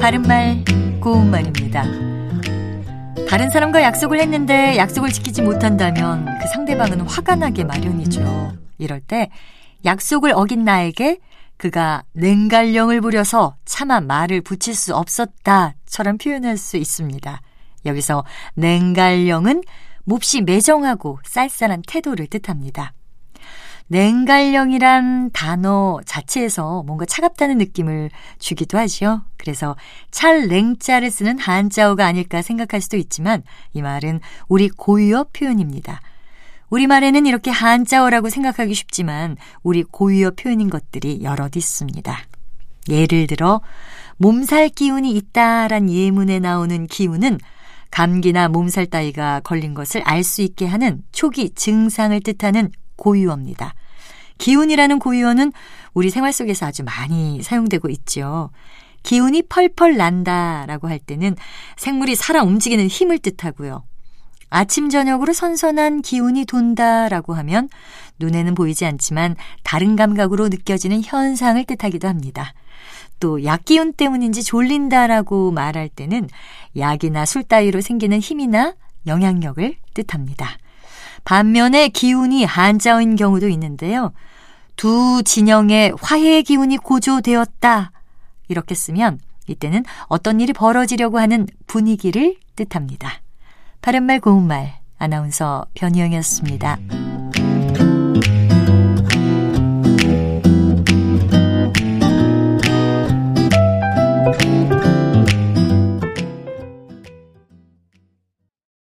바른말 고운말입니다. 다른 사람과 약속을 했는데 약속을 지키지 못한다면 그 상대방은 화가 나게 마련이죠. 이럴 때 약속을 어긴 나에게 그가 냉갈령을 부려서 차마 말을 붙일 수 없었다처럼 표현할 수 있습니다. 여기서 냉갈령은 몹시 매정하고 쌀쌀한 태도를 뜻합니다. 냉갈령이란 단어 자체에서 뭔가 차갑다는 느낌을 주기도 하지요. 그래서 찰냉자를 쓰는 한자어가 아닐까 생각할 수도 있지만 이 말은 우리 고유어 표현입니다. 우리말에는 이렇게 한자어라고 생각하기 쉽지만 우리 고유어 표현인 것들이 여럿 있습니다. 예를 들어 몸살 기운이 있다란 예문에 나오는 기운은 감기나 몸살 따위가 걸린 것을 알 수 있게 하는 초기 증상을 뜻하는 고유어입니다. 기운이라는 고유어는 우리 생활 속에서 아주 많이 사용되고 있죠. 기운이 펄펄 난다라고 할 때는 생물이 살아 움직이는 힘을 뜻하고요. 아침 저녁으로 선선한 기운이 돈다라고 하면 눈에는 보이지 않지만 다른 감각으로 느껴지는 현상을 뜻하기도 합니다. 또 약기운 때문인지 졸린다라고 말할 때는 약이나 술 따위로 생기는 힘이나 영향력을 뜻합니다. 반면에 기운이 한자어인 경우도 있는데요. 두 진영의 화해의 기운이 고조되었다. 이렇게 쓰면 이때는 어떤 일이 벌어지려고 하는 분위기를 뜻합니다. 바른말 고운말 아나운서 변희영이었습니다.